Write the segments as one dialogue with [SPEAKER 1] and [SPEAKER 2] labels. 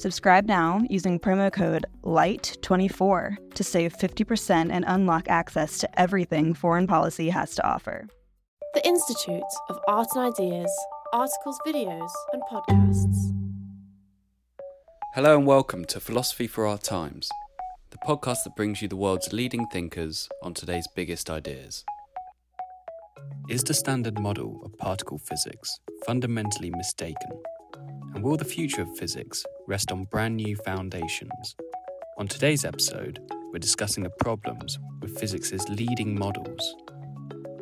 [SPEAKER 1] Subscribe now using promo code LIGHT24 to save 50% and unlock access to everything foreign policy has to offer.
[SPEAKER 2] The Institute of Art and Ideas, articles, videos, and podcasts.
[SPEAKER 3] Hello and welcome to Philosophy for Our Times, the podcast that brings you the world's leading thinkers on today's biggest ideas. Is the standard model of particle physics fundamentally mistaken? And will the future of physics rest on brand new foundations? On today's episode, we're discussing the problems with physics' leading models.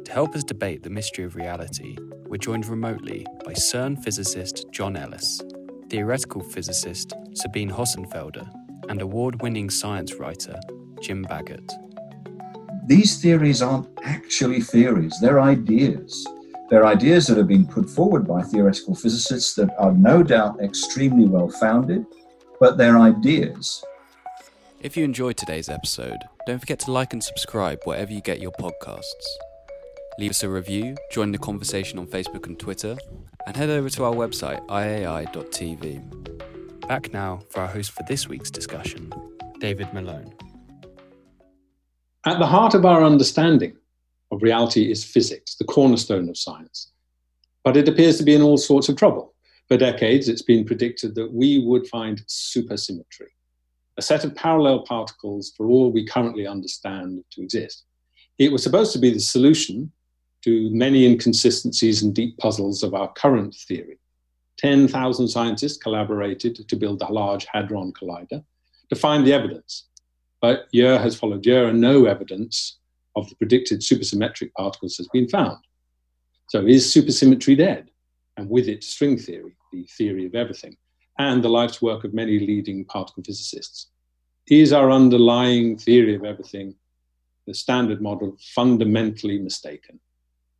[SPEAKER 3] To help us debate the mystery of reality, we're joined remotely by CERN physicist John Ellis, theoretical physicist Sabine Hossenfelder, and award winning science writer Jim Baggott.
[SPEAKER 4] These theories aren't actually theories, they're ideas. They're ideas that have been put forward by theoretical physicists that are no doubt extremely well founded, but they're ideas.
[SPEAKER 3] If you enjoyed today's episode, don't forget to like and subscribe wherever you get your podcasts. Leave us a review, join the conversation on Facebook and Twitter, and head over to our website, iai.tv. Back now for our host for this week's discussion, David Malone.
[SPEAKER 5] At the heart of our understanding of reality is physics, the cornerstone of science. But it appears to be in all sorts of trouble. For decades, it's been predicted that we would find supersymmetry, a set of parallel particles for all we currently understand to exist. It was supposed to be the solution to many inconsistencies and deep puzzles of our current theory. 10,000 scientists collaborated to build a large Hadron Collider to find the evidence. But year has followed year, and no evidence of the predicted supersymmetric particles has been found. So is supersymmetry dead? And with it, string theory, the theory of everything, and the life's work of many leading particle physicists. Is our underlying theory of everything, the standard model, fundamentally mistaken?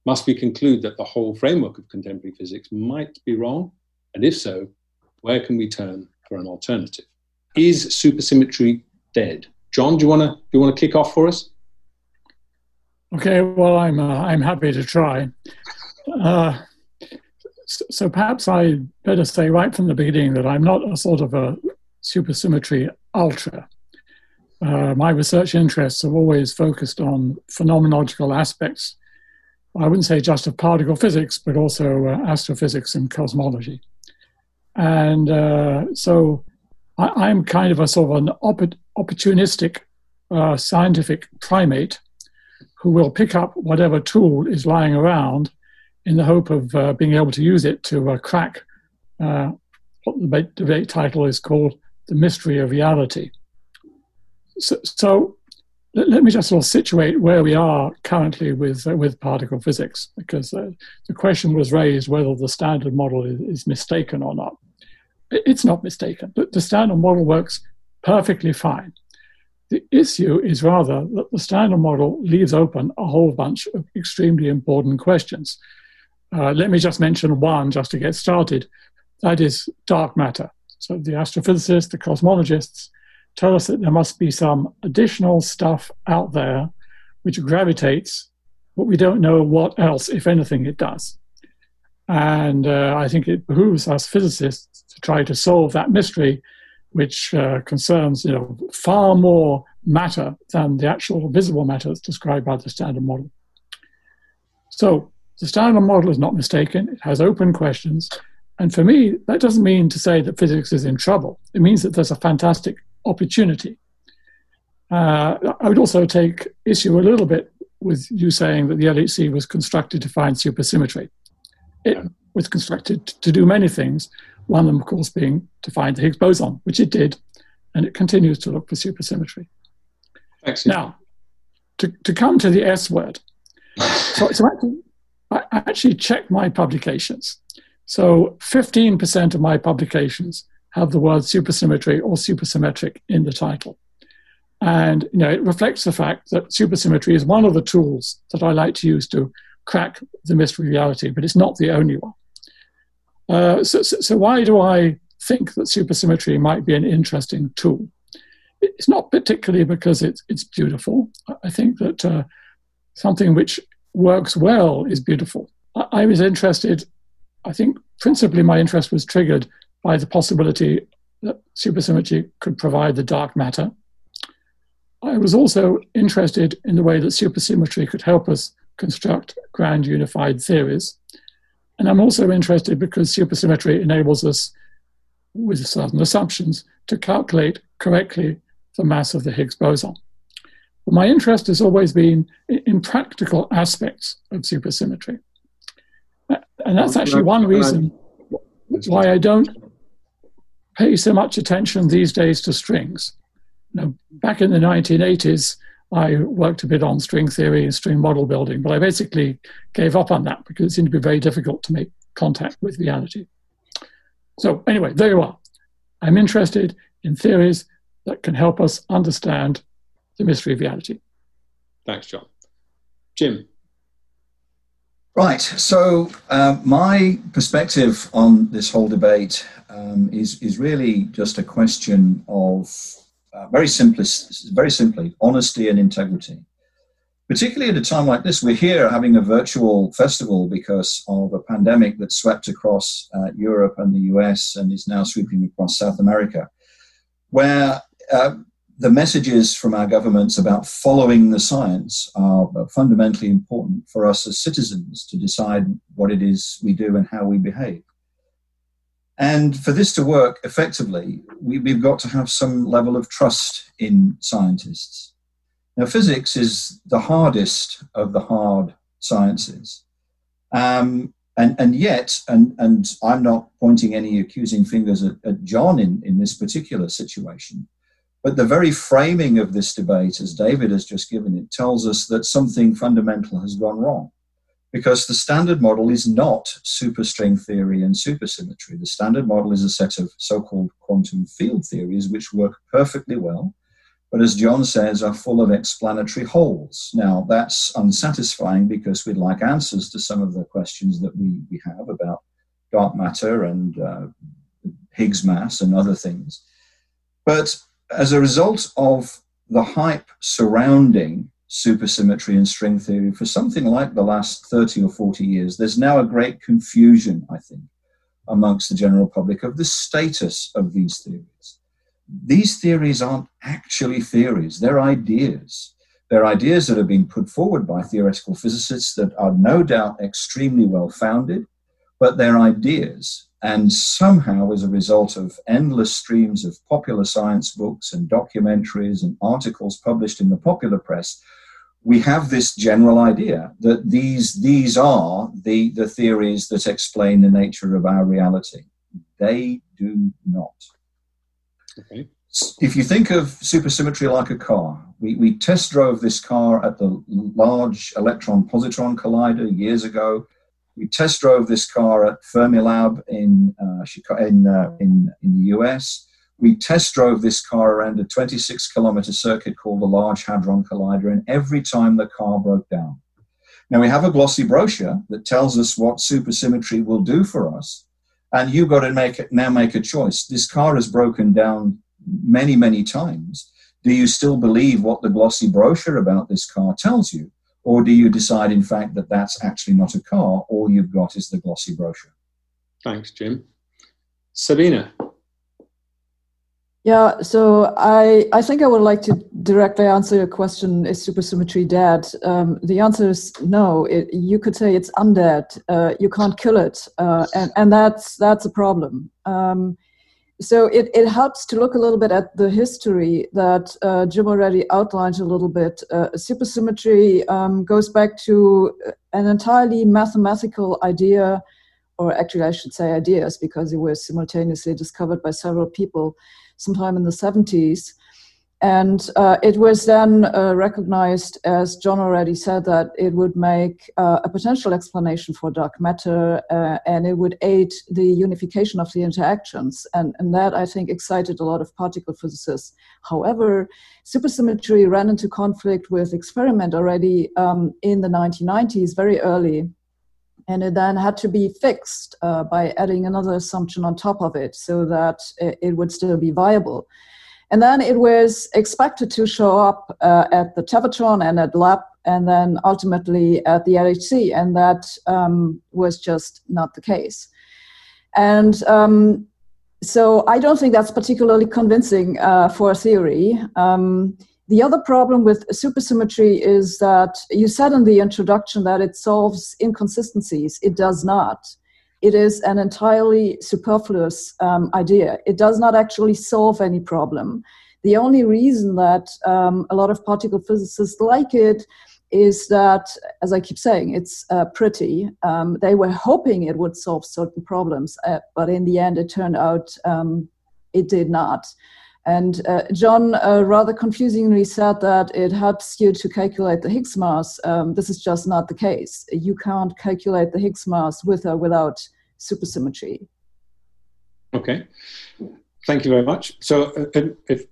[SPEAKER 5] Must we conclude that the whole framework of contemporary physics might be wrong? And if so, where can we turn for an alternative? Is supersymmetry dead? John, do you want to do you want to kick off for us?
[SPEAKER 6] Okay, well, I'm uh, I'm happy to try. Uh, so perhaps I better say right from the beginning that I'm not a sort of a supersymmetry ultra. Uh, my research interests have always focused on phenomenological aspects. I wouldn't say just of particle physics, but also uh, astrophysics and cosmology. And uh, so I, am kind of a sort of an opp- opportunistic uh, scientific primate who will pick up whatever tool is lying around in the hope of uh, being able to use it to uh, crack uh, what the debate title is called The Mystery of Reality. So, so let, let, me just sort of situate where we are currently with, uh, with particle physics, because uh, the question was raised whether the standard model is, is mistaken or not. It's not mistaken. The standard model works perfectly fine. The issue is rather that the standard model leaves open a whole bunch of extremely important questions. Uh, let me just mention one just to get started. That is dark matter. So the astrophysicists, the cosmologists tell us that there must be some additional stuff out there which gravitates, but we don't know what else, if anything, it does. And uh, I think it behooves us physicists to try to solve that mystery which uh, concerns you know far more matter than the actual visible matter that's described by the standard model. So the standard model is not mistaken. It has open questions. And for me, that doesn't mean to say that physics is in trouble. It means that there's a fantastic opportunity. Uh, I would also take issue a little bit with you saying that the LHC was constructed to find supersymmetry. It was constructed to do many things, one of them, of course, being to find the Higgs boson, which it did, and it continues to look for supersymmetry.
[SPEAKER 5] Excellent.
[SPEAKER 6] Now, to, to come to the S word, so, so actually, I actually checked my publications. So 15% of my publications have the word supersymmetry or supersymmetric in the title. And you know, it reflects the fact that supersymmetry is one of the tools that I like to use to crack the mystery of reality, but it's not the only one. Uh, so, so, so why do I think that supersymmetry might be an interesting tool? It's not particularly because it's, it's beautiful. I- think that uh, something which works well is beautiful. I, I was interested, I think principally my interest was triggered by the possibility that supersymmetry could provide the dark matter. I was also interested in the way that supersymmetry could help us construct grand unified theories. And I'm also interested because supersymmetry enables us, with certain assumptions, to calculate correctly the mass of the Higgs boson. But my interest has always been in practical aspects of supersymmetry. And that's actually one reason why I don't pay so much attention these days to strings. You know, back in the 1980s, I worked a bit on string theory and string model building, but I basically gave up on that because it seemed to be very difficult to make contact with reality. So, anyway, there you are. I'm interested in theories that can help us understand the mystery of reality.
[SPEAKER 5] Thanks, John. Jim.
[SPEAKER 4] Right. So uh, my perspective on this whole debate um, is is really just a question of uh, very simply, very simply, honesty and integrity. Particularly at a time like this, we're here having a virtual festival because of a pandemic that swept across uh, Europe and the US and is now sweeping across South America, where uh, the messages from our governments about following the science are fundamentally important for us as citizens to decide what it is we do and how we behave. And for this to work effectively, we, we've got to have some level of trust in scientists. Now, physics is the hardest of the hard sciences. Um, and, and yet, and, and I'm not pointing any accusing fingers at, at John in, in this particular situation, but the very framing of this debate, as David has just given it, tells us that something fundamental has gone wrong. Because the standard model is not superstring theory and supersymmetry. The standard model is a set of so called quantum field theories which work perfectly well, but as John says, are full of explanatory holes. Now, that's unsatisfying because we'd like answers to some of the questions that we, we have about dark matter and uh, Higgs mass and other things. But as a result of the hype surrounding supersymmetry and string theory for something like the last 30 or 40 years, there's now a great confusion, I think, amongst the general public of the status of these theories. These theories aren't actually theories, they're ideas. They're ideas that have been put forward by theoretical physicists that are no doubt extremely well founded, but they're ideas. And somehow, as a result of endless streams of popular science books and documentaries and articles published in the popular press, we have this general idea that these, these are the, the theories that explain the nature of our reality. They do not.
[SPEAKER 5] Okay.
[SPEAKER 4] If you think of supersymmetry like a car, we, we test drove this car at the Large Electron Positron Collider years ago. We test drove this car at Fermilab in, uh, Chicago, in, uh, in, in the US. We test drove this car around a 26 kilometer circuit called the Large Hadron Collider, and every time the car broke down. Now, we have a glossy brochure that tells us what supersymmetry will do for us, and you've got to make it, now make a choice. This car has broken down many, many times. Do you still believe what the glossy brochure about this car tells you? Or do you decide, in fact, that that's actually not a car? All you've got is the glossy brochure.
[SPEAKER 5] Thanks, Jim. Sabina.
[SPEAKER 7] Yeah, so I, I think I would like to directly answer your question Is supersymmetry dead? Um, the answer is no. It, you could say it's undead. Uh, you can't kill it. Uh, and, and that's, that's a problem. Um, so it, it helps to look a little bit at the history that uh, Jim already outlined a little bit. Uh, supersymmetry um, goes back to an entirely mathematical idea, or actually, I should say ideas, because it was simultaneously discovered by several people sometime in the 70s. And uh, it was then uh, recognized, as John already said, that it would make uh, a potential explanation for dark matter uh, and it would aid the unification of the interactions. And, and that, I think, excited a lot of particle physicists. However, supersymmetry ran into conflict with experiment already um, in the 1990s, very early. And it then had to be fixed uh, by adding another assumption on top of it so that it would still be viable. And then it was expected to show up uh, at the Tevatron and at LEP and then ultimately at the LHC. And that um, was just not the case. And um, so I don't think that's particularly convincing uh, for a theory. Um, the other problem with supersymmetry is that you said in the introduction that it solves inconsistencies. It does not it is an entirely superfluous um, idea. It does not actually solve any problem. The only reason that um, a lot of particle physicists like it is that, as I keep saying, it's uh, pretty. Um, they were hoping it would solve certain problems, uh, but in the end, it turned out um, it did not. And uh, John uh, rather confusingly said that it helps you to calculate the Higgs mass. Um, this is just not the case. You can't calculate the Higgs mass with or without supersymmetry.
[SPEAKER 5] Okay, thank you very much. So, uh, if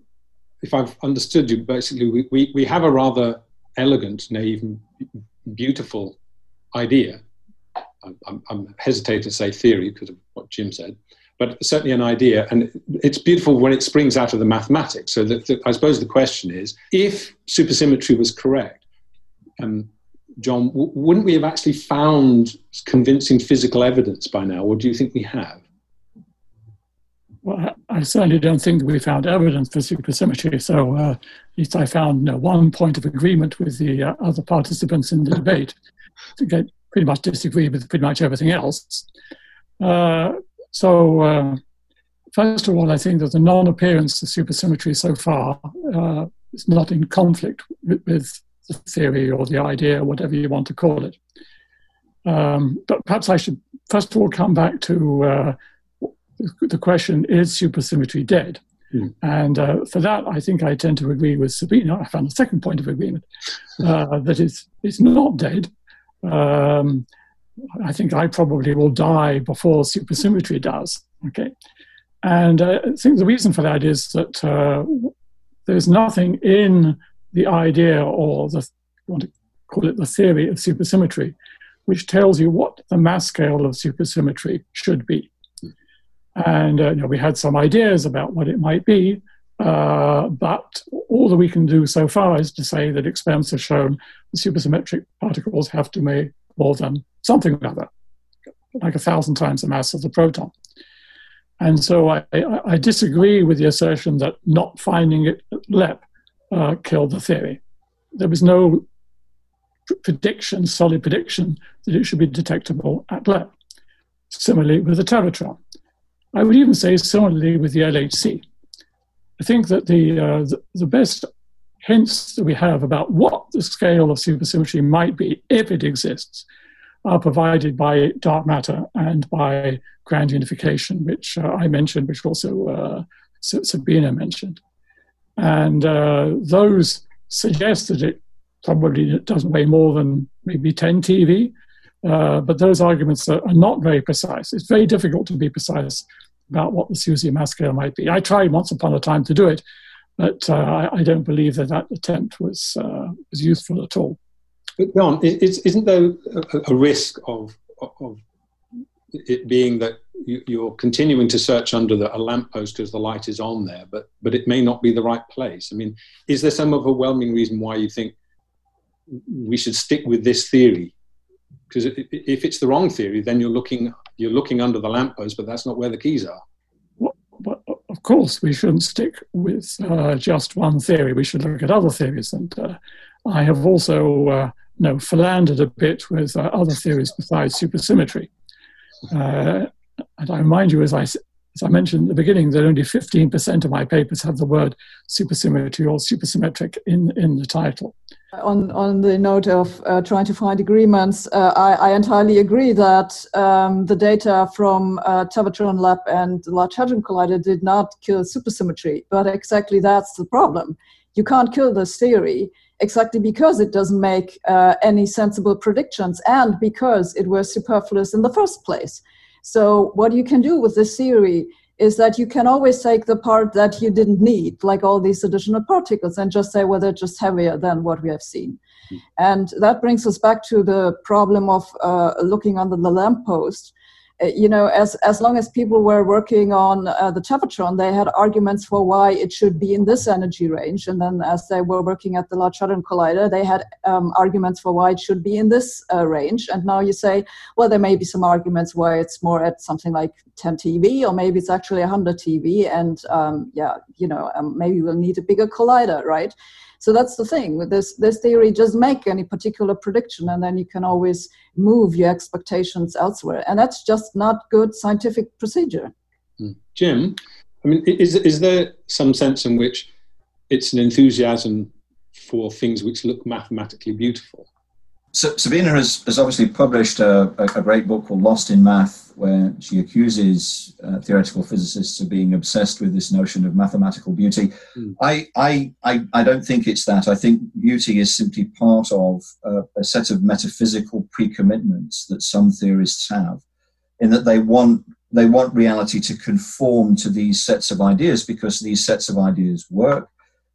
[SPEAKER 5] if I've understood you, basically, we, we, we have a rather elegant, naive, beautiful idea. I'm, I'm, to say theory because of what Jim said, but certainly an idea. And it's beautiful when it springs out of the mathematics. So the, the, I suppose the question is if supersymmetry was correct, um, John, w- wouldn't we have actually found convincing physical evidence by now, or do you think we have?
[SPEAKER 6] Well, I certainly don't think that we found evidence for supersymmetry. So, uh, at least I found know, one point of agreement with the uh, other participants in the debate. I think I pretty much disagree with pretty much everything else. Uh, so, uh, first of all, I think that the non-appearance of supersymmetry so far uh, is not in conflict with, with, the theory or the idea, whatever you want to call it. Um, but perhaps I should first of all come back to uh, the question: Is supersymmetry dead? Mm. And uh, for that, I think I tend to agree with Sabina. I found a second point of agreement uh, that it's, it's not dead. Um, I think I probably will die before supersymmetry does. Okay, and uh, I think the reason for that is that uh, there's nothing in the idea or the you want to call it the theory of supersymmetry, which tells you what the mass scale of supersymmetry should be. And uh, you know, we had some ideas about what it might be, uh, but all that we can do so far is to say that experiments have shown supersymmetric particles have to make more than something like that, like a thousand times the mass of the proton. And so I, I, I disagree with the assertion that not finding it at LEP uh, killed the theory. There was no prediction, solid prediction, that it should be detectable at LEP. Similarly with the Tevatron. I would even say similarly with the LHC. I think that the, uh, the, the best hints that we have about what the scale of supersymmetry might be, if it exists, are provided by dark matter and by grand unification, which uh, I mentioned, which also uh, Sabina mentioned. And uh, those suggest that it probably doesn't weigh more than maybe 10 TeV. Uh, but those arguments are, are, not very precise. It's very difficult to be precise about what the SUSY mass scale might be. I tried once upon a time to do it, but uh, I, I, don't believe that that attempt was, uh, was useful at all.
[SPEAKER 5] But John, isn't there a, risk of, of it being that you, are continuing to search under the, a lamppost because the light is on there, but but it may not be the right place. I mean, is there some overwhelming reason why you think we should stick with this theory? Because if it's the wrong theory, then you're looking you're looking under the lamppost, but that's not where the keys are.
[SPEAKER 6] Of course, we shouldn't stick with uh, just one theory. We should look at other theories, and uh, I have also uh, you know philandered a bit with uh, other theories besides supersymmetry. Uh, and I remind you, as I as I mentioned at the beginning, that only 15% of my papers have the word supersymmetry or supersymmetric in, in the title.
[SPEAKER 7] On, on the note of uh, trying to find agreements, uh, I, I, entirely agree that um, the data from uh, Tevatron LEP and the Large Hadron Collider did not kill supersymmetry, but exactly that's the problem. You can't kill this theory exactly because it doesn't make uh, any sensible predictions and because it was superfluous in the first place. So, what you can do with this theory is that you can always take the part that you didn't need, like all these additional particles, and just say, well, they're just heavier than what we have seen. Mm. And that brings us back to the problem of uh, looking under the lamppost. Uh, you know, as, as long as people were working on uh, the Tevatron, they had arguments for why it should be in this energy range. And then as they were working at the Large Hadron Collider, they had um, arguments for why it should be in this uh, range. And now you say, well, there may be some arguments why it's more at something like 10 TeV, or maybe it's actually 100 TeV. And um, yeah, you know, um, maybe we'll need a bigger collider, right? So that's the thing with this this theory. Just make any particular prediction, and then you can always move your expectations elsewhere. And that's just not good scientific procedure.
[SPEAKER 5] Hmm. Jim, I mean, is is there some sense in which it's an enthusiasm for things which look mathematically beautiful?
[SPEAKER 4] So, Sabina has, has obviously published a, a, great book called Lost in Math, where she accuses uh, theoretical physicists of being obsessed with this notion of mathematical beauty. Mm. I, I, I, I, don't think it's that. I think beauty is simply part of uh, a set of metaphysical pre-commitments that some theorists have, in that they want they want reality to conform to these sets of ideas because these sets of ideas work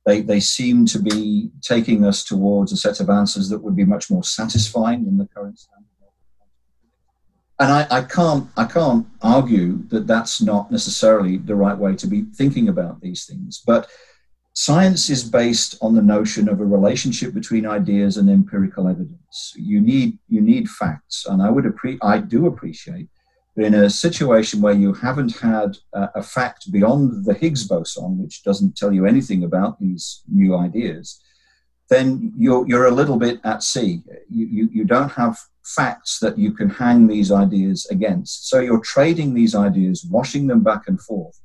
[SPEAKER 4] they, they seem to be taking us towards a set of answers that would be much more satisfying in the current standard. And I, I can't I can't argue that that's not necessarily the right way to be thinking about these things. But science is based on the notion of a relationship between ideas and empirical evidence. You need you need facts, and I would appre- I do appreciate that in a situation where you haven't had a, a fact beyond the Higgs boson, which doesn't tell you anything about these new ideas, then you're, you're a little bit at sea. You, you, you don't have facts that you can hang these ideas against. So you're trading these ideas, washing them back and forth,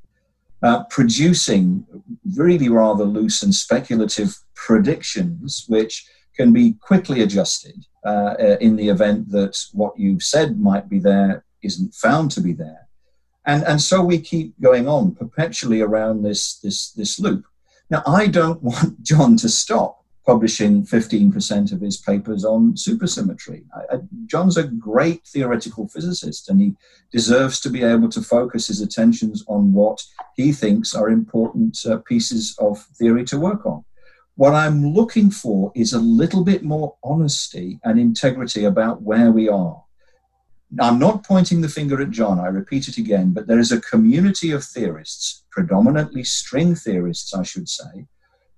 [SPEAKER 4] uh, producing really rather loose and speculative predictions, which can be quickly adjusted uh, in the event that what you've said might be there isn't found to be there. And, and so we keep going on perpetually around this, this, this loop. Now, I don't want John to stop publishing 15% of his papers on supersymmetry. I, I, John's a great theoretical physicist and he deserves to be able to focus his attentions on what he thinks are important uh, pieces of theory to work on. What I'm looking for is a little bit more honesty and integrity about where we are. I'm not pointing the finger at John, I repeat it again, but there is a community of theorists, predominantly string theorists, I should say,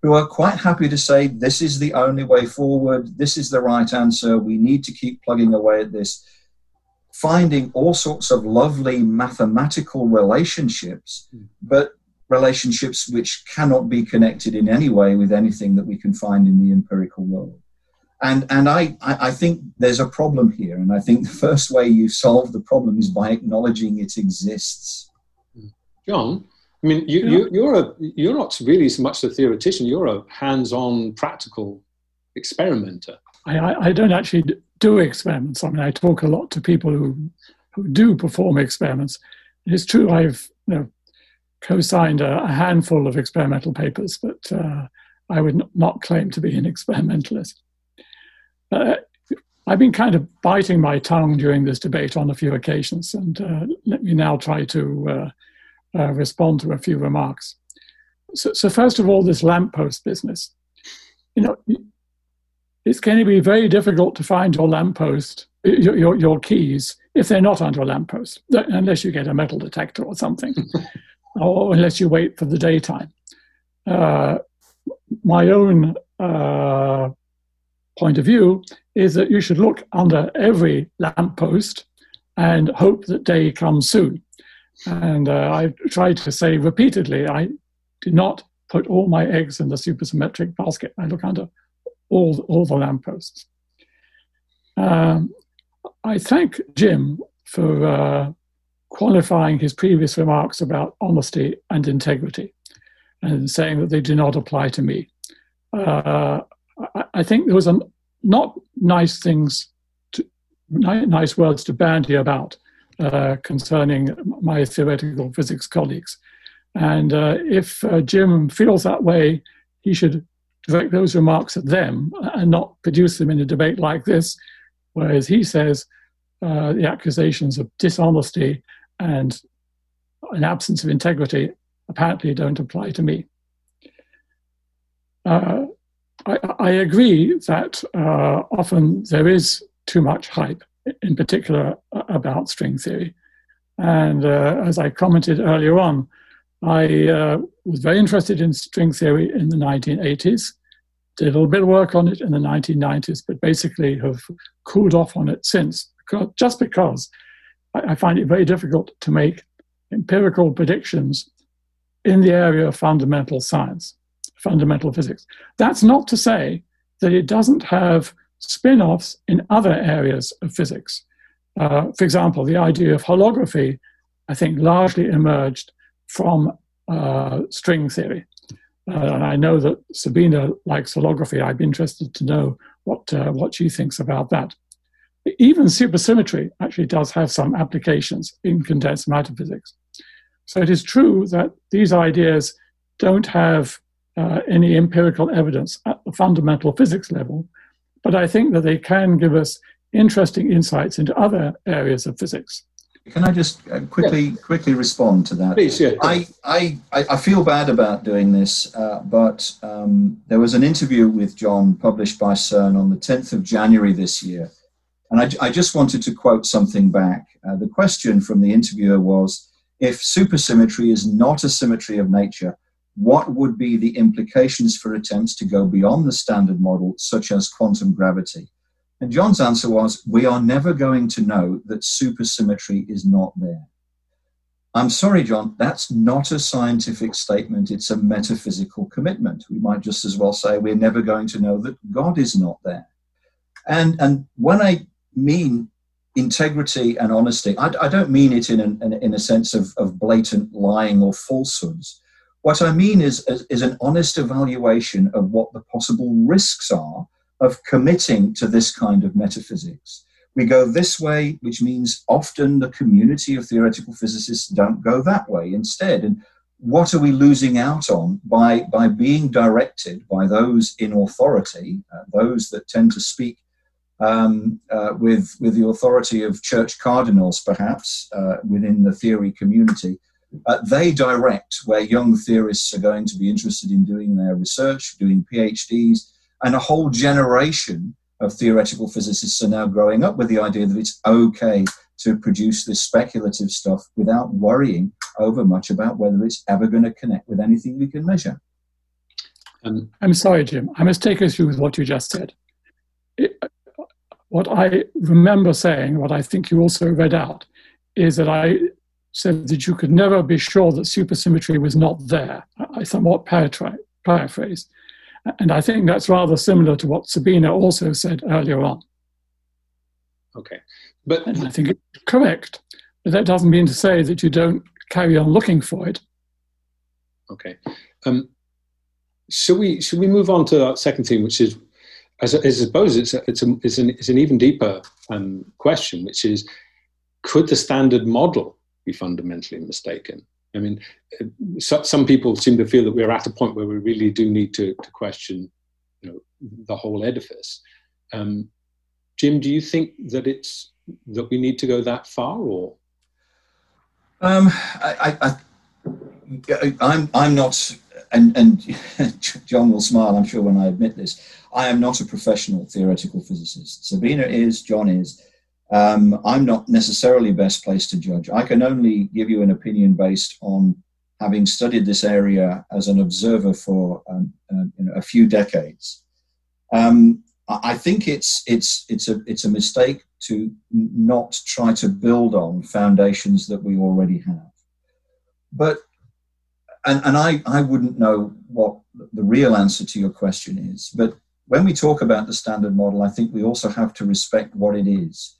[SPEAKER 4] who are quite happy to say this is the only way forward, this is the right answer, we need to keep plugging away at this, finding all sorts of lovely mathematical relationships, hmm. but relationships which cannot be connected in any way with anything that we can find in the empirical world. And, and I, I think there's a problem here. And I think the first way you solve the problem is by acknowledging it exists.
[SPEAKER 5] John, I mean, you, you, you're, a, you're not really so much a theoretician, you're a hands on practical experimenter.
[SPEAKER 6] I, I, don't actually do experiments. I mean, I talk a lot to people who, who do perform experiments. It's true, I've you know, co signed a, a, handful of experimental papers, but uh, I would not claim to be an experimentalist. Uh, I've been kind of biting my tongue during this debate on a few occasions, and uh, let me now try to uh, respond to a few remarks. So, so, first of all, this lamppost business. You know, it's going to be very difficult to find your lamppost, your, your, your keys, if they're not under a lamppost, unless you get a metal detector or something, or unless you wait for the daytime. Uh, my own uh, point of view is that you should look under every lamppost and hope that day comes soon. And uh, I tried to say repeatedly, I do not put all my eggs in the supersymmetric basket. I look under all, all the lampposts. Um, I thank Jim for uh, qualifying his previous remarks about honesty and integrity and saying that they do not apply to me. Uh, I, I, think there was a, not nice things, to, nice words to bandy about uh, concerning my theoretical physics colleagues. And uh, if uh, Jim feels that way, he should direct those remarks at them and not produce them in a debate like this, whereas he says uh, the accusations of dishonesty and an absence of integrity apparently don't apply to me. Uh, I, I, agree that uh, often there is too much hype, in particular about string theory. And uh, as I commented earlier on, I uh, was very interested in string theory in the 1980s, did a little bit of work on it in the 1990s, but basically have cooled off on it since, just because I find it very difficult to make empirical predictions in the area of fundamental science, fundamental physics. That's not to say that it doesn't have spin offs in other areas of physics. Uh, for example, the idea of holography, I think, largely emerged from uh, string theory. Uh, and I know that Sabina likes holography. I'd be interested to know what, uh, what she thinks about that. Even supersymmetry actually does have some applications in condensed matter physics. So it is true that these ideas don't have uh, any empirical evidence at the fundamental physics level, but I think that they can give us interesting insights into other areas of physics.
[SPEAKER 4] Can I just uh, quickly yeah. quickly respond to that?
[SPEAKER 5] Please, yeah.
[SPEAKER 4] I, I, I feel bad about doing this, uh, but um, there was an interview with John published by CERN on the 10th of January this year. And I, I just wanted to quote something back. Uh, the question from the interviewer was if supersymmetry is not a symmetry of nature, what would be the implications for attempts to go beyond the standard model, such as quantum gravity? And John's answer was, We are never going to know that supersymmetry is not there. I'm sorry, John, that's not a scientific statement. It's a metaphysical commitment. We might just as well say we're never going to know that God is not there. And, and when I mean integrity and honesty, I, I don't mean it in, an, in a sense of, of blatant lying or falsehoods. What I mean is, is, an honest evaluation of what the possible risks are of committing to this kind of metaphysics. We go this way, which means often the community of theoretical physicists don't go that way instead. And what are we losing out on by, by being directed by those in authority, uh, those that tend to speak um, uh, with, with the authority of church cardinals, perhaps, uh, within the theory community? Uh, they direct where young theorists are going to be interested in doing their research, doing PhDs, and a whole generation of theoretical physicists are now growing up with the idea that it's okay to produce this speculative stuff without worrying over much about whether it's ever going to connect with anything we can measure.
[SPEAKER 6] Um, I'm sorry, Jim. I must take issue with what you just said. It, what I remember saying, what I think you also read out, is that I said that you could never be sure that supersymmetry was not there. I somewhat paraphrase. And I think that's rather similar to what Sabina also said earlier on.
[SPEAKER 5] Okay. But
[SPEAKER 6] and I think it's correct. But that doesn't mean to say that you don't carry on looking for it.
[SPEAKER 5] Okay. Um, should we should we move on to our second theme, which is, as I, suppose it's a, it's, a, it's, an, it's an even deeper um, question, which is, could the standard model be fundamentally mistaken? I mean, so, some people seem to feel that we're at a point where we really do need to, to question, you know, the whole edifice. Um, Jim, do you think that it's that we need to go that far, or?
[SPEAKER 4] Um, I, I, I'm, I'm not, and, and John will smile, I'm sure, when I admit this. I am not a professional theoretical physicist. Sabina is, John is. Um, I'm not necessarily best placed to judge. I can only give you an opinion based on having studied this area as an observer for um, uh, you know, a few decades. Um, I think it's it's it's a it's a mistake to not try to build on foundations that we already have. But and, and I, I wouldn't know what the real answer to your question is. But when we talk about the standard model, I think we also have to respect what it is.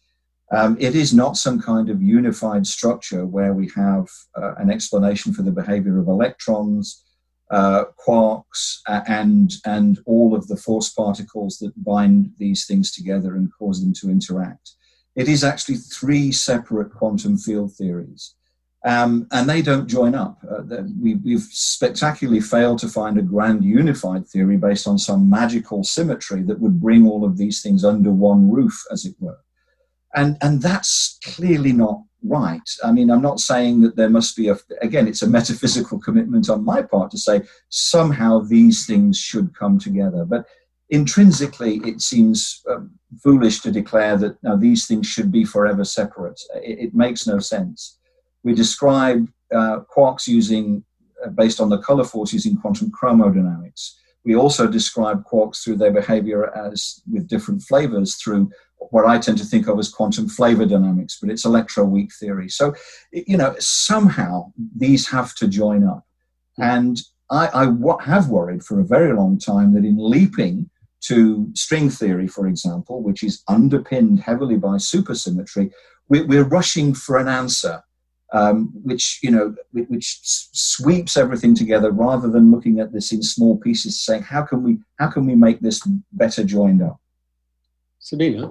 [SPEAKER 4] Um, it is not some kind of unified structure where we have uh, an explanation for the behavior of electrons, uh, quarks, uh, and, and all of the force particles that bind these things together and cause them to interact. It is actually three separate quantum field theories. Um, and they don't join up. Uh, we, we've spectacularly failed to find a grand unified theory based on some magical symmetry that would bring all of these things under one roof, as it were. And, and that's clearly not right. I mean, I'm not saying that there must be a, again, it's a metaphysical commitment on my part to say somehow these things should come together. But intrinsically, it seems um, foolish to declare that now these things should be forever separate. It, it makes no sense. We describe uh, quarks using, uh, based on the color force, using quantum chromodynamics. We also describe quarks through their behavior as with different flavors through what I tend to think of as quantum flavor dynamics, but it's electroweak theory. So, you know, somehow these have to join up. Hmm. And I, I w- have worried for a very long time that in leaping to string theory, for example, which is underpinned heavily by supersymmetry, we, we're rushing for an answer. Um, which you know, which sweeps everything together, rather than looking at this in small pieces, saying how can we how can we make this better joined up.
[SPEAKER 5] Sabina,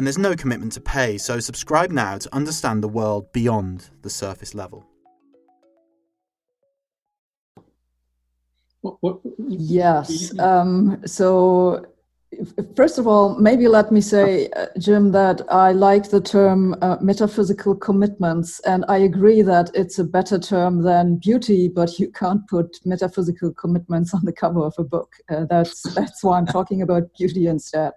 [SPEAKER 8] and there's no commitment to pay, so subscribe now to understand the world beyond the surface level.
[SPEAKER 7] What, what, yes. Um, so, first of all, maybe let me say, uh, Jim, that I like the term uh, metaphysical commitments, and I agree that it's a better term than beauty. But you can't put metaphysical commitments on the cover of a book. Uh, that's that's why I'm talking about beauty instead.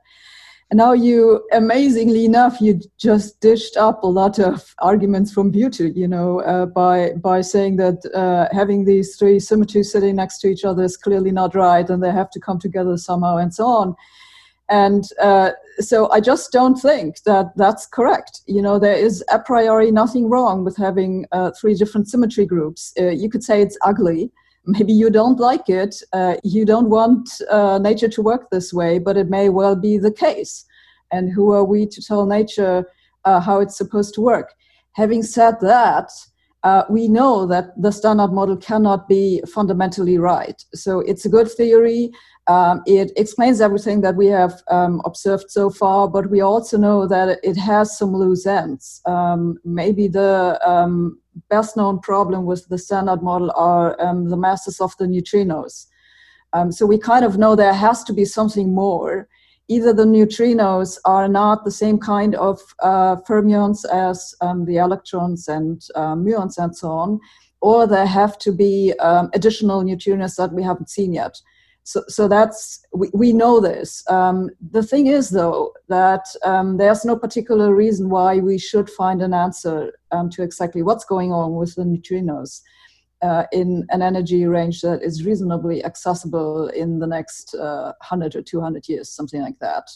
[SPEAKER 7] And now you, amazingly enough, you just dished up a lot of arguments from beauty, you know, uh, by by saying that uh, having these three symmetries sitting next to each other is clearly not right, and they have to come together somehow, and so on. And uh, so I just don't think that that's correct. You know, there is a priori nothing wrong with having uh, three different symmetry groups. Uh, you could say it's ugly. Maybe you don't like it. Uh, you don't want uh, nature to work this way, but it may well be the case. And who are we to tell nature uh, how it's supposed to work? Having said that, uh, we know that the standard model cannot be fundamentally right. So it's a good theory. Um, it explains everything that we have um, observed so far, but we also know that it has some loose ends. Um, maybe the um, best known problem with the standard model are um, the masses of the neutrinos. Um, so we kind of know there has to be something more. Either the neutrinos are not the same kind of uh, fermions as the electrons and uh, muons and so on, or there have to be additional neutrinos that we haven't seen yet. So, so that's we, we know this. Um, the thing is, though, that um, there's no particular reason why we should find an answer um, to exactly what's going on with the neutrinos uh, in an energy range that is reasonably accessible in the next uh, 100 or 200 years, something like that.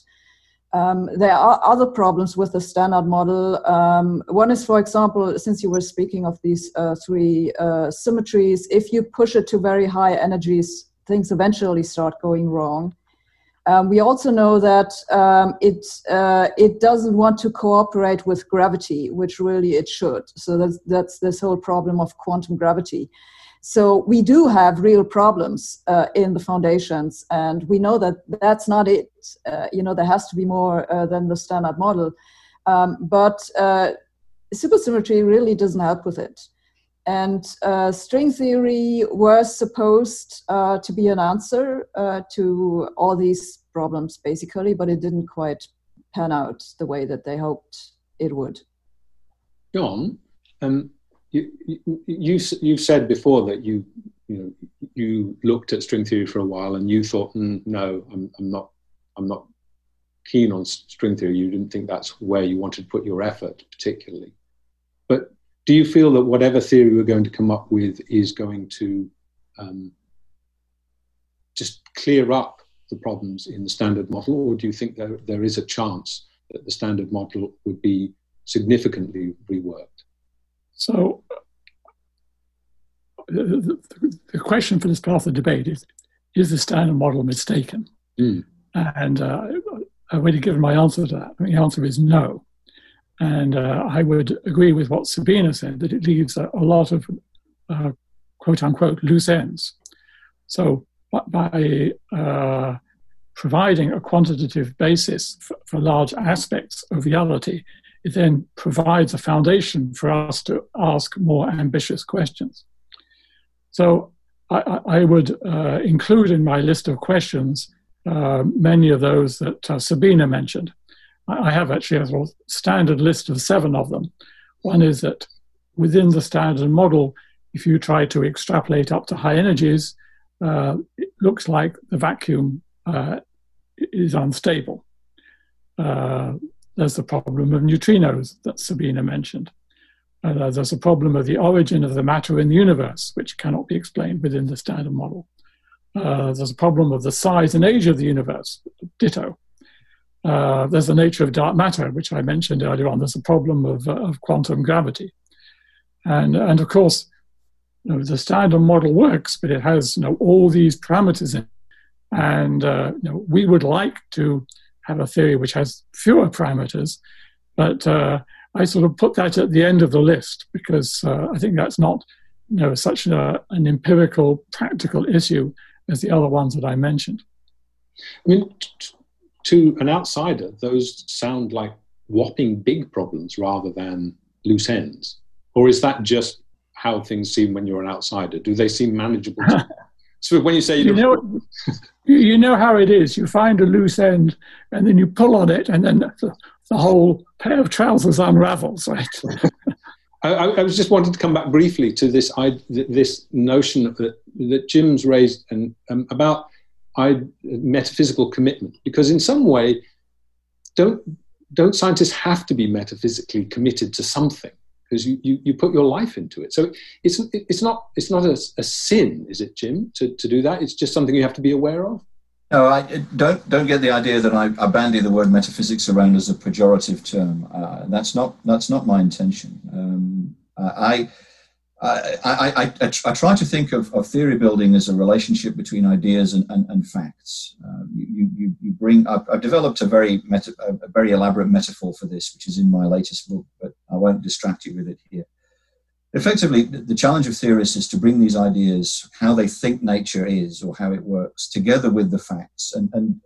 [SPEAKER 7] Um, there are other problems with the standard model. Um, one is, for example, since you were speaking of these uh, three uh, symmetries, if you push it to very high energies, things eventually start going wrong. Um, we also know that um, it uh, it doesn't want to cooperate with gravity, which really it should. So that's that's this whole problem of quantum gravity. So we do have real problems uh, in the foundations, and we know that that's not it. Uh, you know, there has to be more uh, than the standard model, um, but uh, supersymmetry really doesn't help with it. And uh, string theory was supposed uh, to be an answer uh, to all these problems, basically, but it didn't quite pan out the way that they hoped it would.
[SPEAKER 5] John, um, you, you, you, you said before that you you know you looked at string theory for a while and you thought, mm, no, I'm, I'm not, I'm not keen on string theory. You didn't think that's where you wanted to put your effort particularly. But do you feel that whatever theory we're going to come up with is going to um, just clear up the problems in the standard model, or do you think there, there is a chance that the standard model would be significantly reworked?
[SPEAKER 6] So, the, the, the question for this part of the debate is is the standard model mistaken? Mm. And uh, I've already given my answer to that. The answer is no. And uh, I would agree with what Sabine said that it leaves a, a lot of uh, quote unquote loose ends. So by uh, providing a quantitative basis for, for, large aspects of reality, it then provides a foundation for us to ask more ambitious questions. So I, I would uh, include in my list of questions uh, many of those that uh, Sabine mentioned. I have actually a little standard list of seven of them. One is that within the standard model, if you try to extrapolate up to high energies, uh, it looks like the vacuum uh, is unstable. Uh, there's the problem of neutrinos that Sabine mentioned. Uh, there's a problem of the origin of the matter in the universe, which cannot be explained within the standard model. Uh, there's a problem of the size and age of the universe, ditto. Uh, there's the nature of dark matter, which I mentioned earlier on. There's a problem of, of quantum gravity. And, and of course, you know, the standard model works, but it has you know, all these parameters in it. And uh, you know, we would like to have a theory which has fewer parameters, but uh, I sort of put that at the end of the list because uh, I think that's not you know, such a, an empirical, practical issue as the other ones that I mentioned.
[SPEAKER 5] I mean, to an outsider, those sound like whopping big problems rather than loose ends. Or is that just how things seem when you're an outsider? Do they seem manageable? so when you say
[SPEAKER 6] you, know, you know how it is. You find a loose end, and then you pull on it, and then the, the whole pair of trousers unravels. Right.
[SPEAKER 5] I, I, was just wanting to come back briefly to this I, this notion that, that Jim's raised and um, about I, metaphysical commitment, because in some way, don't don't scientists have to be metaphysically committed to something? because you, you, you put your life into it. So it's, it's not, it's not a, a sin, is it, Jim, to, to do that? It's just something you have to be aware of.
[SPEAKER 4] No, I don't don't get the idea that I, I bandy the word metaphysics around as a pejorative term. Uh, that's not that's not my intention. Um, I, I, I, I, I, try to think of, of theory building as a relationship between ideas and, and, and facts. Uh, you, you, you bring. I've, I've developed a very meta, a very elaborate metaphor for this, which is in my latest book, but I won't distract you with it here. Effectively, the challenge of theorists is to bring these ideas, how they think nature is or how it works, together with the facts. And, and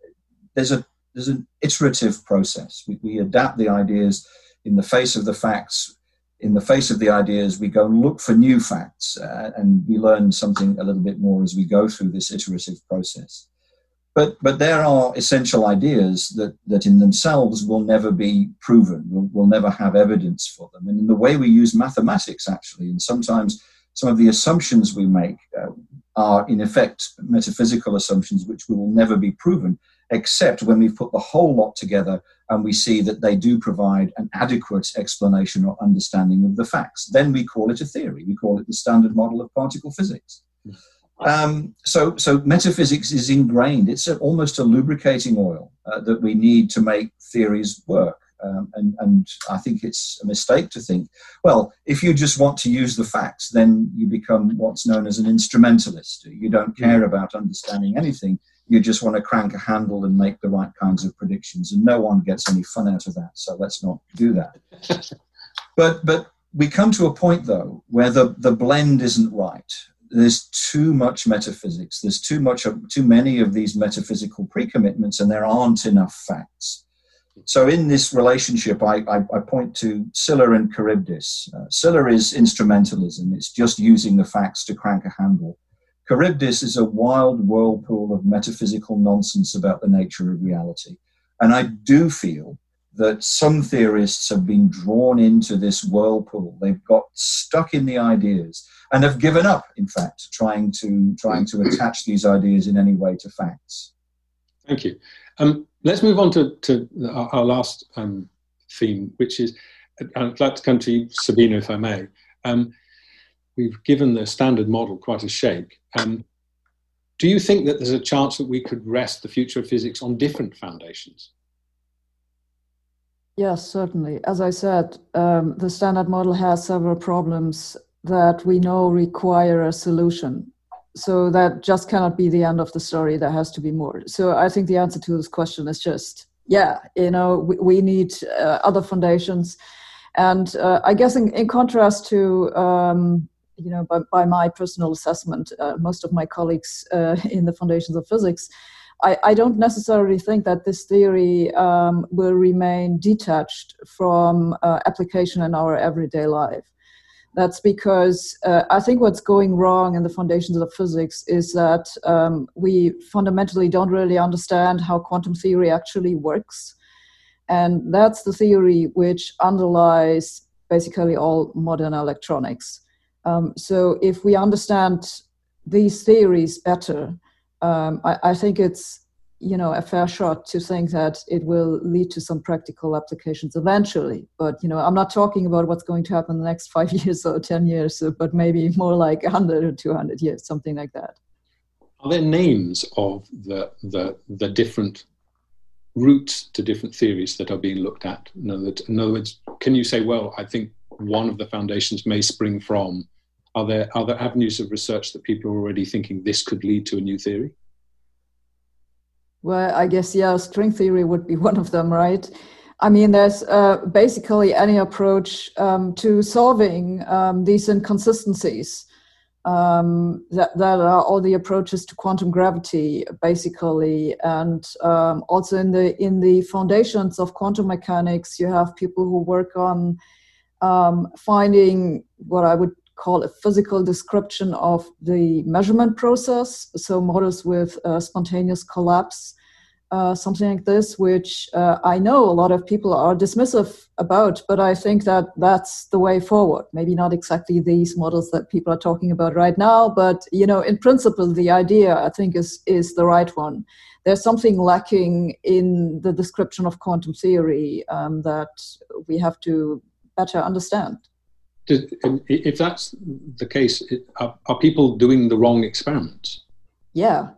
[SPEAKER 4] there's a there's an iterative process. We, we adapt the ideas in the face of the facts. In the face of the ideas, we go and look for new facts, uh, and we learn something a little bit more as we go through this iterative process. But, but there are essential ideas that, that in themselves will never be proven, will will never have evidence for them. And in the way we use mathematics, actually, and sometimes some of the assumptions we make uh, are, in effect, metaphysical assumptions which will never be proven, except when we've put the whole lot together and we see that they do provide an adequate explanation or understanding of the facts. Then we call it a theory. We call it the standard model of particle physics. Um, so, so metaphysics is ingrained. It's a, almost a lubricating oil uh, that we need to make theories work. Um, and, and I think it's a mistake to think, well, if you just want to use the facts, then you become what's known as an instrumentalist. You don't care about understanding anything. You just want to crank a handle and make the right kinds of predictions. And no one gets any fun out of that. So let's not do that. but, but we come to a point, though, where the, the blend isn't right there's too much metaphysics. There's too much of, too many of these metaphysical pre-commitments, and there aren't enough facts. So in this relationship, I, I, I point to Scylla and Charybdis. Uh, Scylla is instrumentalism; it's just using the facts to crank a handle. Charybdis is a wild whirlpool of metaphysical nonsense about the nature of reality. And I do feel that some theorists have been drawn into this whirlpool. They've got stuck in the ideas and have given up, in fact, trying to trying to attach these ideas in any way to facts.
[SPEAKER 5] Thank you. Um, let's move on to, to our last um, theme, which is I'd like to come to you, Sabine, if I may. Um, we've given the standard model quite a shake. Um, do you think that there's a chance that we could rest the future of physics on different foundations?
[SPEAKER 7] Yes, certainly. As I said, um, the standard model has several problems that we know require a solution. So that just cannot be the end of the story. There has to be more. So I think the answer to this question is just, yeah, you know, we, we need uh, other foundations. And uh, I guess in, in contrast to, um, you know, by, by, my personal assessment, uh, most of my colleagues uh, in the foundations of physics, I, I, don't necessarily think that this theory um, will remain detached from uh, application in our everyday life. That's because uh, I think what's going wrong in the foundations of physics is that um, we fundamentally don't really understand how quantum theory actually works. And that's the theory which underlies basically all modern electronics. Um, so if we understand these theories better, um, I, I, think it's you know a fair shot to think that it will lead to some practical applications eventually. But you know i'm not talking about what's going to happen in the next five years or 10 years but maybe more like 100 or 200 years something like that.
[SPEAKER 5] Are there names of the the, the different routes to different theories that are being looked at? In other, words, in other words can you say well i think one of the foundations may spring from are there other avenues of research that people are already thinking this could lead to a new theory
[SPEAKER 7] well, I guess, yeah, string theory would be one of them, right? I mean, there's uh, basically any approach um, to solving um, these inconsistencies. Um, that, that are all the approaches to quantum gravity, basically, and um, also in the in the foundations of quantum mechanics, you have people who work on um, finding what I would call a physical description of the measurement process. So models with uh, spontaneous collapse, uh, something like this, which uh, I know a lot of people are dismissive about, but I think that that's the way forward. Maybe not exactly these models that people are talking about right now, but you know, in principle, the idea I think is is the right one. There's something lacking in the description of quantum theory um, that we have to better understand
[SPEAKER 5] if that's the case, are, are people doing the wrong experiments?
[SPEAKER 7] Yeah.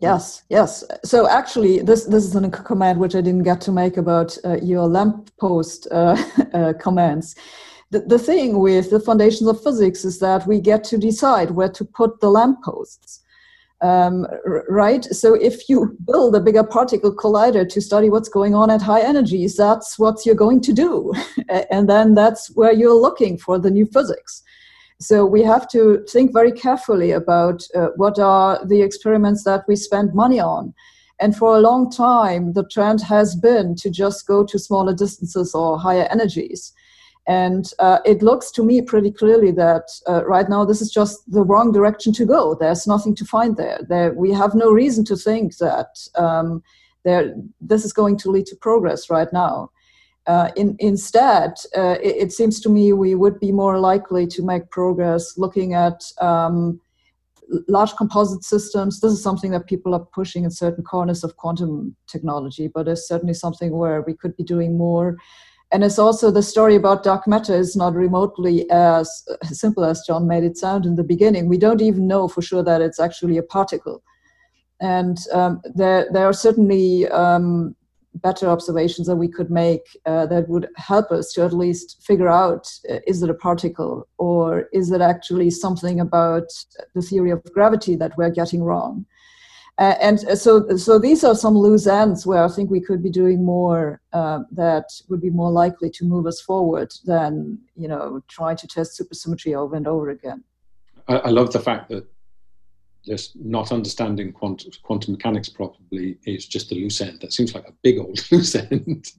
[SPEAKER 7] Yes, yes. So actually, this this is a comment which I didn't get to make about uh, your lamppost uh, uh, comments. The, the thing with the foundations of physics is that we get to decide where to put the lampposts um, right? So if you build a bigger particle collider to study what's going on at high energies, that's what you're going to do. and then that's where you're looking for the new physics. So we have to think very carefully about uh, what are the experiments that we spend money on. And for a long time, the trend has been to just go to smaller distances or higher energies. And uh, it looks to me pretty clearly that uh, right now this is just the wrong direction to go. There's nothing to find there. there we have no reason to think that um, there, this is going to lead to progress right now. Uh, in, instead, uh, it, it, seems to me we would be more likely to make progress looking at um, large composite systems. This is something that people are pushing in certain corners of quantum technology, but it's certainly something where we could be doing more. And it's also the story about dark matter is not remotely as simple as John made it sound in the beginning. We don't even know for sure that it's actually a particle. And um, there, there are certainly um, better observations that we could make uh, that would help us to at least figure out uh, is it a particle or is it actually something about the theory of gravity that we're getting wrong? Uh, and so, so these are some loose ends where I think we could be doing more uh, that would be more likely to move us forward than you know trying to test supersymmetry over and over again.
[SPEAKER 5] I, I love the fact that just not understanding quantum, quantum mechanics properly is just a loose end. That seems like a big old loose end.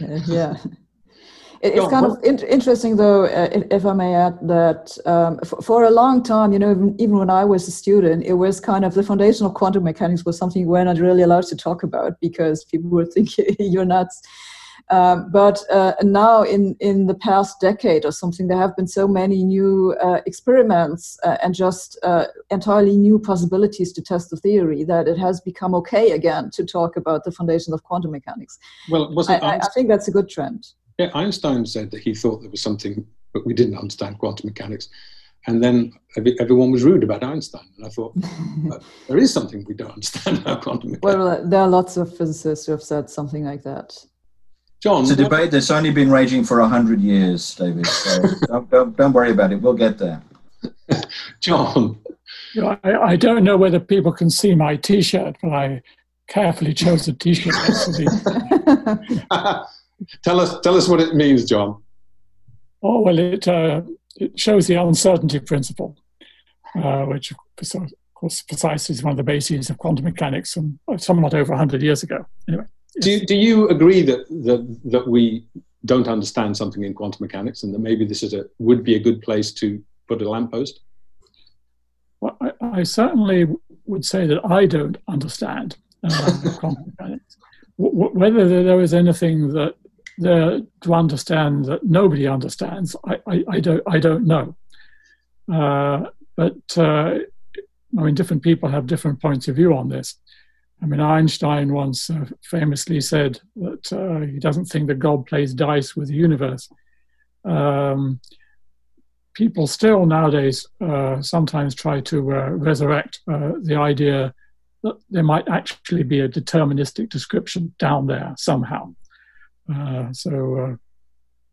[SPEAKER 7] Uh, yeah. It's kind of in- interesting, though, uh, if, if, I may add, that um, for, for, a long time, you know, even, even, when I was a student, it was kind of the foundation of quantum mechanics was something we're not really allowed to talk about because people would think you're nuts. Um, but uh, now, in, in the past decade or something, there have been so many new uh, experiments uh, and just uh, entirely new possibilities to test the theory that it has become okay again to talk about the foundations of quantum mechanics.
[SPEAKER 5] Well, was
[SPEAKER 7] I, I, I think that's a good trend.
[SPEAKER 5] Yeah, Einstein said that he thought there was something, but we didn't understand quantum mechanics. And then everyone was rude about Einstein. And I thought, there is something we don't understand about quantum mechanics.
[SPEAKER 7] Well, there are lots of physicists who have said something like that.
[SPEAKER 5] John,
[SPEAKER 4] it's a debate that's only been raging for hundred years, David. So don't, don't, don't worry about it. We'll get there.
[SPEAKER 5] John,
[SPEAKER 6] you know, I, I, don't know whether people can see my T-shirt, but I carefully chose a T-shirt.
[SPEAKER 5] Tell us, tell us what it means, John.
[SPEAKER 6] Oh well, it uh, it shows the uncertainty principle, uh, which of course precisely is one of the bases of quantum mechanics, and somewhat over hundred years ago. Anyway.
[SPEAKER 5] Do, do you agree that, that, that we don't understand something in quantum mechanics and that maybe this is a, would be a good place to put a lamppost?
[SPEAKER 6] Well, I, I certainly would say that I don't understand uh, quantum mechanics. W- whether there is anything that there to understand that nobody understands, I, I, I don't, I don't know. Uh, but uh, I mean, different people have different points of view on this. I mean, Einstein once uh, famously said that uh, he doesn't think that God plays dice with the universe. Um, people still nowadays uh, sometimes try to uh, resurrect the idea that there might actually be a deterministic description down there somehow. Uh, so,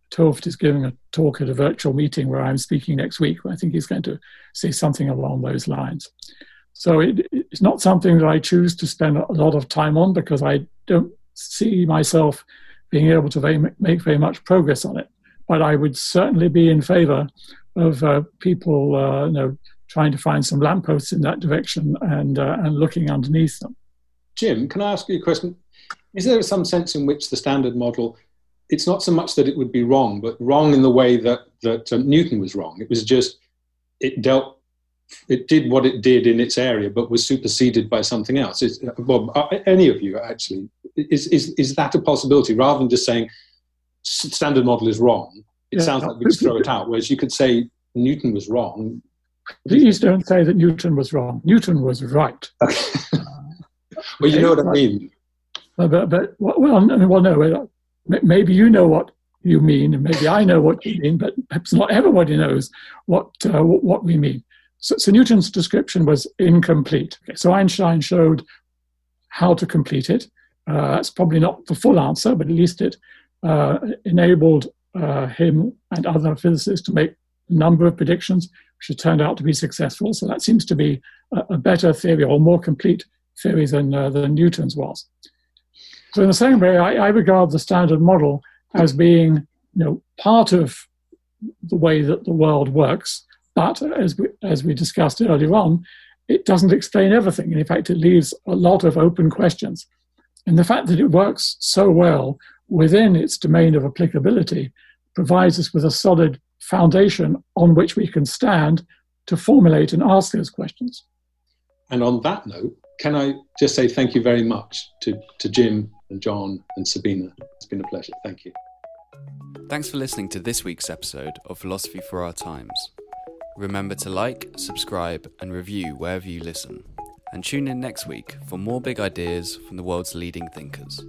[SPEAKER 6] 't Hooft is giving a talk at a virtual meeting where I'm speaking next week. I think he's going to say something along those lines. So it, it's not something that I choose to spend a lot of time on because I don't see myself being able to very, make very much progress on it. But I would certainly be in favor of uh, people, uh, you know, trying to find some lampposts in that direction and uh, and looking underneath them.
[SPEAKER 5] Jim, can I ask you a question? Is there some sense in which the standard model, it's not so much that it would be wrong, but wrong in the way that that um, Newton was wrong. It was just it dealt it did what it did in its area, but was superseded by something else. Is, Bob, uh, any of you actually, is, is, is that a possibility rather than just saying standard model is wrong? It yeah. sounds like we just throw it out. Whereas you could say Newton was wrong.
[SPEAKER 6] Please don't say that Newton was wrong. Newton was right.
[SPEAKER 5] well, you know what I mean.
[SPEAKER 6] But, but well, well, no. Maybe you know what you mean, and maybe I know what you mean, but perhaps not everybody knows what uh, what we mean. So, so Newton's description was incomplete. Okay, so Einstein showed how to complete it. Uh, that's probably not the full answer, but at least it uh, enabled uh, him and other physicists to make a number of predictions, which have turned out to be successful. So that seems to be a, a better theory or more complete theory than, uh, than Newton's was. So in the same way, I, I regard the standard model as being you know, part of the way that the world works, but as we, as we discussed earlier on, it doesn't explain everything. And in fact, it leaves a lot of open questions. And the fact that it works so well within its domain of applicability provides us with a solid foundation on which we can stand to formulate and ask those questions.
[SPEAKER 5] And on that note, can I just say thank you very much to, to Jim and John and Sabine? It's been a pleasure. Thank you.
[SPEAKER 3] Thanks for listening to this week's episode of Philosophy for Our Times. Remember to like, subscribe, and review wherever you listen. And tune in next week for more big ideas from the world's leading thinkers.